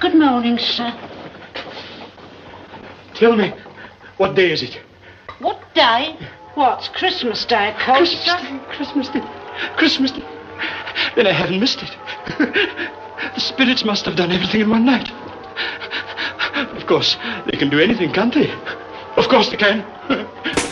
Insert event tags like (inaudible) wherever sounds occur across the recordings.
Good morning, sir. Tell me, what day is it? What day? What's Christmas Day, of course, Christmas sir. Day, Christmas Day, Christmas Day. Then I haven't missed it. the spirits must have done everything in one night. Of course, they can do anything, can't they? Of course they can. (laughs)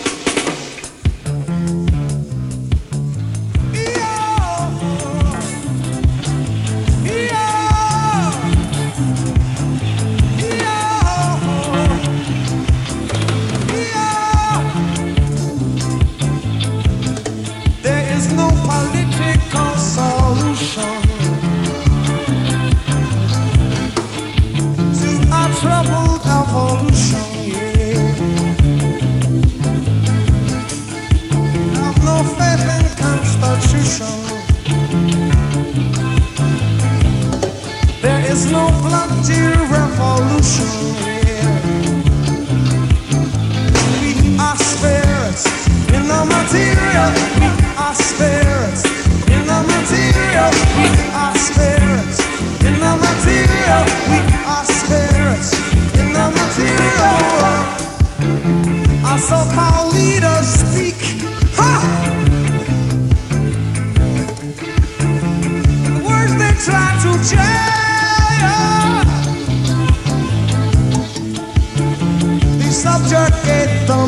Our so-called leaders speak. The words they try to subjugate the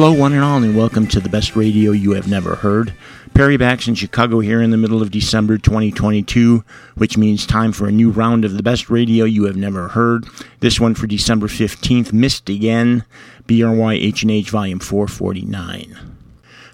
Hello, one and all, and welcome to the best radio you have never heard. Perry Bax in Chicago here in the middle of December 2022, which means time for a new round of the best radio you have never heard. This one for December 15th, Missed Again, BRY H&H Volume 449.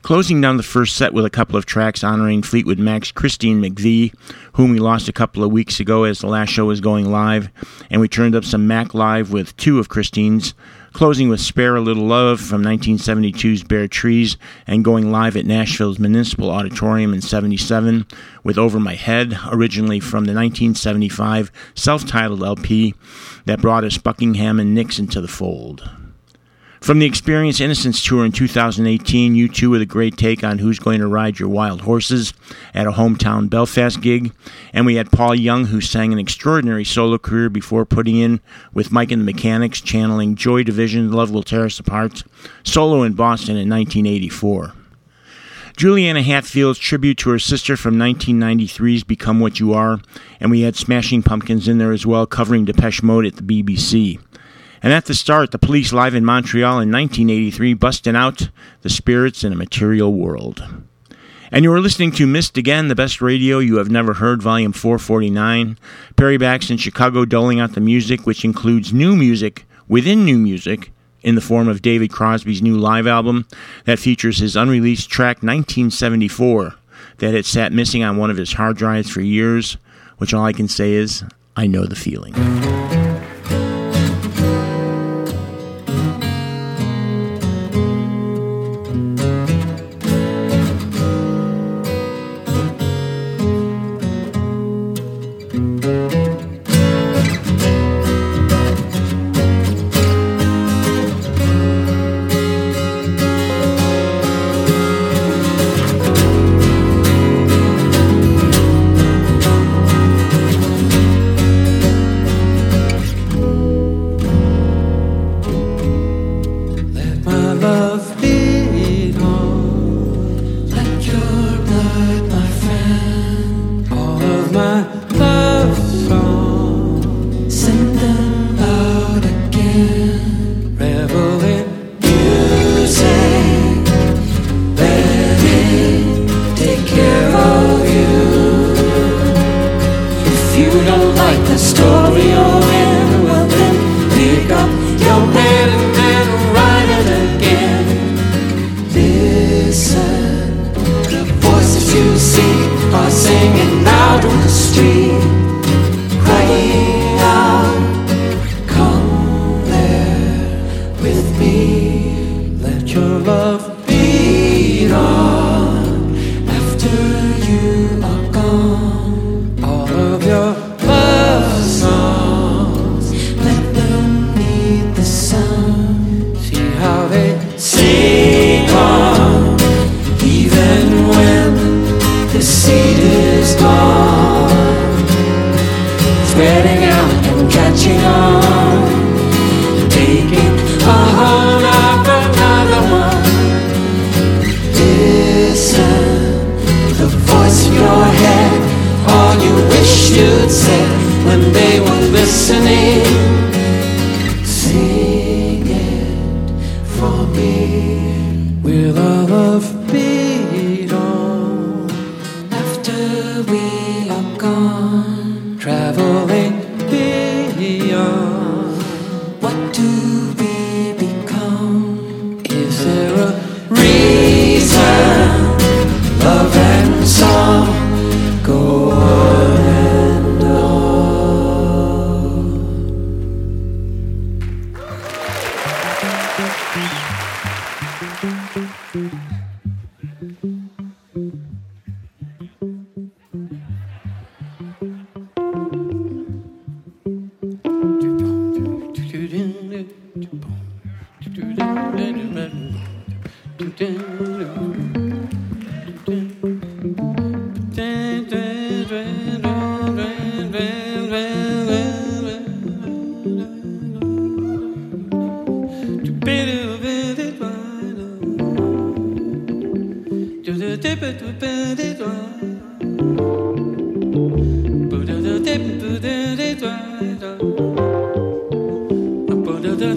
Closing down the first set with a couple of tracks honoring Fleetwood Mac's Christine McVie, whom we lost a couple of weeks ago as the last show was going live, and we turned up some Mac Live with two of Christine's, closing with Spare a Little Love from 1972's Bare Trees and going live at Nashville's Municipal Auditorium in 77 with Over My Head, originally from the 1975 self titled LP that brought us Buckingham and Nicks in to the fold. From the Experience Innocence Tour in 2018, U2 with a great take on Who's Going to Ride Your Wild Horses at a hometown Belfast gig. And we had Paul Young, who sang an extraordinary solo career before putting in with Mike and the Mechanics, channeling Joy Division, Love Will Tear Us Apart, solo in Boston in 1984. Juliana Hatfield's tribute to her sister from 1993's Become What You Are, and we had Smashing Pumpkins in there as well, covering Depeche Mode at the BBC. And at the start, the police live in Montreal in 1983 busting out the spirits in a material world. And you are listening to Missed Again, the best radio you have never heard, volume 449. Perry Bax in Chicago doling out the music, which includes new music within new music in the form of David Crosby's new live album that features his unreleased track 1974 that had sat missing on one of his hard drives for years, which all I can say is, I know the feeling.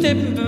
Tip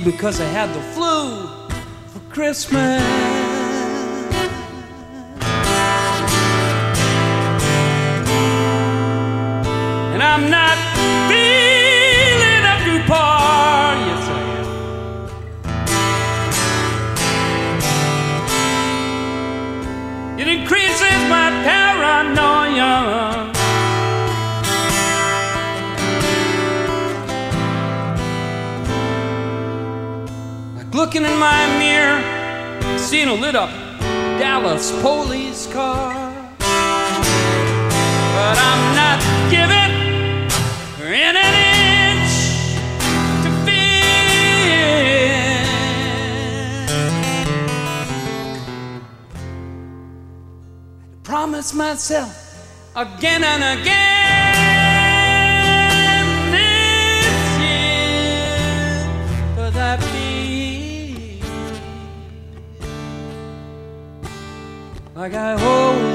because I had the flu for Christmas. promise myself again and again this year for that be like I hope.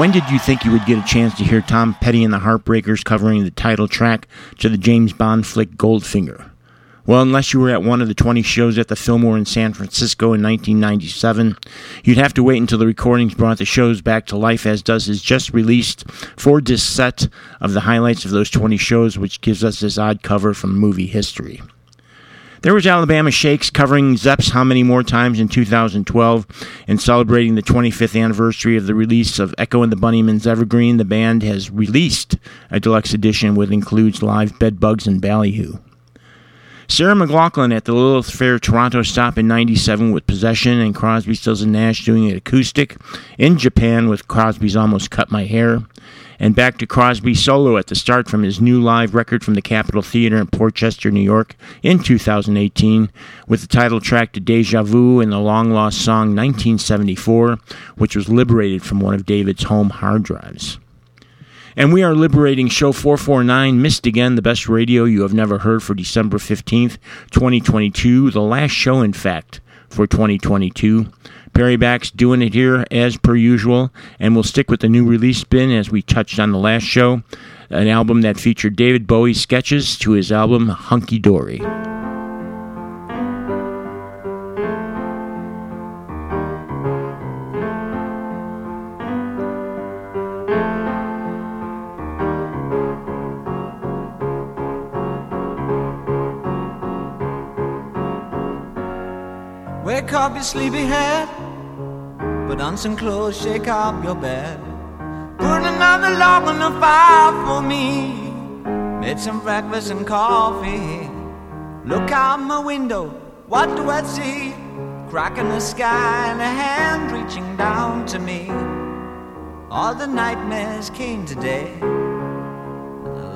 When did you think you would get a chance to hear Tom Petty and the Heartbreakers covering the title track to the James Bond flick Goldfinger? Well, unless you were at one of the 20 shows at the Fillmore in San Francisco in 1997, you'd have to wait until the recordings brought the shows back to life, as does his just released four disc set of the highlights of those 20 shows, which gives us this odd cover from movie history. There was Alabama Shakes covering Zepp's How Many More Times in 2012 and celebrating the 25th anniversary of the release of Echo and the Bunnymen's Evergreen. The band has released a deluxe edition which includes live bedbugs and ballyhoo. Sarah McLachlan at the Lilith Fair Toronto stop in 97 with Possession and Crosby, Stills and Nash doing it acoustic. In Japan with Crosby's Almost Cut My Hair and back to Crosby solo at the start from his new live record from the Capitol Theater in Port Chester, New York in 2018 with the title track to Deja Vu and the long lost song 1974, which was liberated from one of David's home hard drives. And we are liberating show 449, Missed Again, the best radio you have never heard for December 15th, 2022, the last show, in fact, for 2022. Perry Back's doing it here as per usual, and we'll stick with the new release bin as we touched on the last show. An album that featured David Bowie's sketches to his album Hunky Dory. Wake up, you sleepyhead. Put on some clothes, shake up your bed. Put another log on the fire for me. Made some breakfast and coffee. Look out my window, what do I see? Crack in the sky and a hand reaching down to me. All the nightmares came today.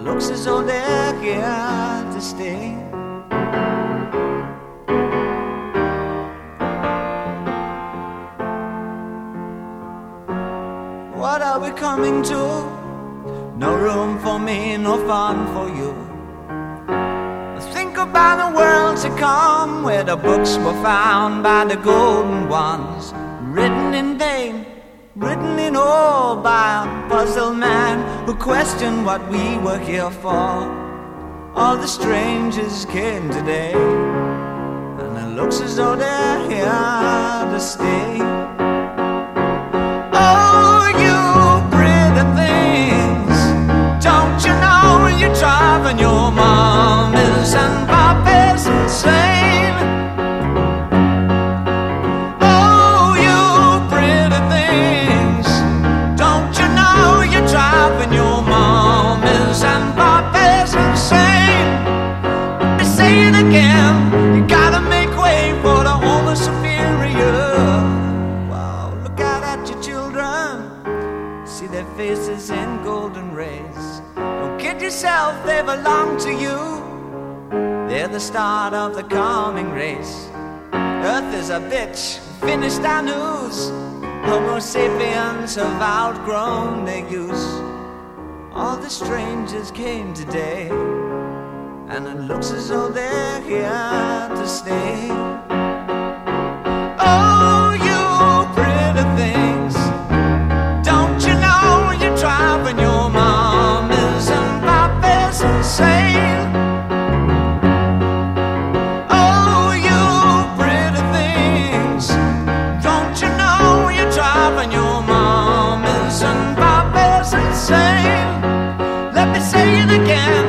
Looks as though they're here to stay. Coming to? No room for me, no fun for you. I Think about the world to come where the books were found by the golden ones, written in vain, written in all by a puzzled man who questioned what we were here for. All the strangers came today, and it looks as though they're here to stay. Faces in golden rays. Don't kid yourself, they belong to you. They're the start of the coming race. Earth is a bitch, finished our news. Homo sapiens have outgrown their use. All the strangers came today, and it looks as though they're here to stay. Again.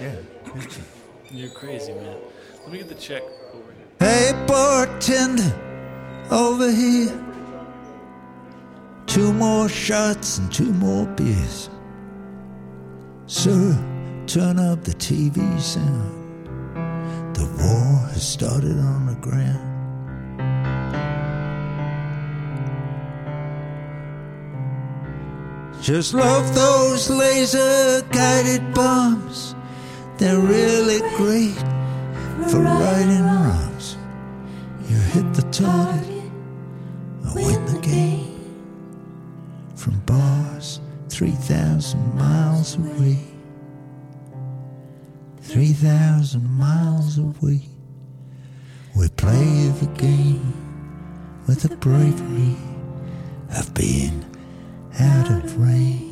Yeah. You're crazy, man. Let me get the check over here. Hey, bartender, over here. Two more shots and two more beers. Sir, turn up the TV sound. The war has started on the ground. Just love those laser guided bombs. They're really great for riding rhymes. You hit the target and win the game from bars 3,000 miles away. 3,000 miles away. We play the game with the bravery of being out of range.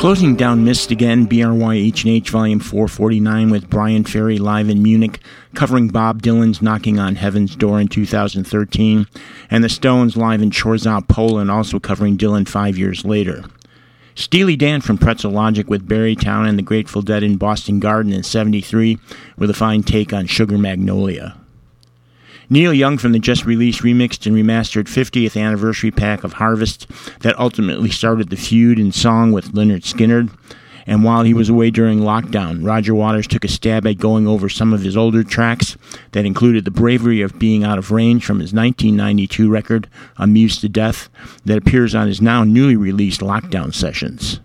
Closing down Missed Again, BRY H&H Volume 449 with Bryan Ferry live in Munich, covering Bob Dylan's Knocking on Heaven's Door in 2013, and the Stones live in Chorzów, Poland, also covering Dylan five years later. Steely Dan from Pretzel Logic with Barrytown and the Grateful Dead in Boston Garden in 73 with a fine take on Sugar Magnolia. Neil Young from the just released remixed and remastered 50th anniversary pack of Harvest that ultimately started the feud in song with Lynyrd Skynyrd. And while he was away during lockdown, Roger Waters took a stab at going over some of his older tracks that included the bravery of being out of range from his 1992 record, Amused to Death, that appears on his now newly released Lockdown Sessions.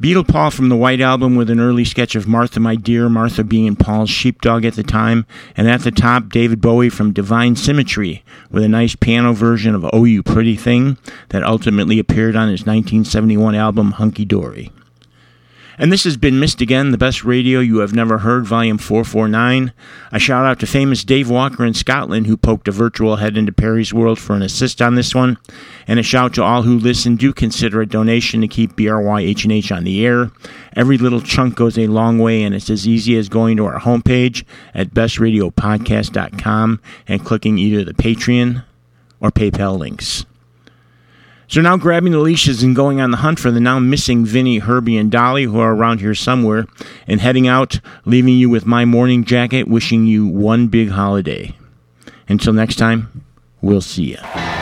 Beatle Paul from the White Album with an early sketch of Martha, my dear, Martha being Paul's sheepdog at the time, and at the top, David Bowie from Divine Symmetry with a nice piano version of Oh You Pretty Thing that ultimately appeared on his 1971 album Hunky Dory. And this has been Missed Again, the best radio you have never heard, volume 449. A shout out to famous Dave Walker in Scotland, who poked a virtual head into Perry's world for an assist on this one. And a shout to all who listen. Do consider a donation to keep BRYH&H on the air. Every little chunk goes a long way, and it's as easy as going to our homepage at bestradiopodcast.com and clicking either the Patreon or PayPal links. So now grabbing the leashes and going on the hunt for the now missing Vinny, Herbie, and Dolly, who are around here somewhere, and heading out, leaving you with my morning jacket, wishing you one big holiday. Until next time, we'll see you.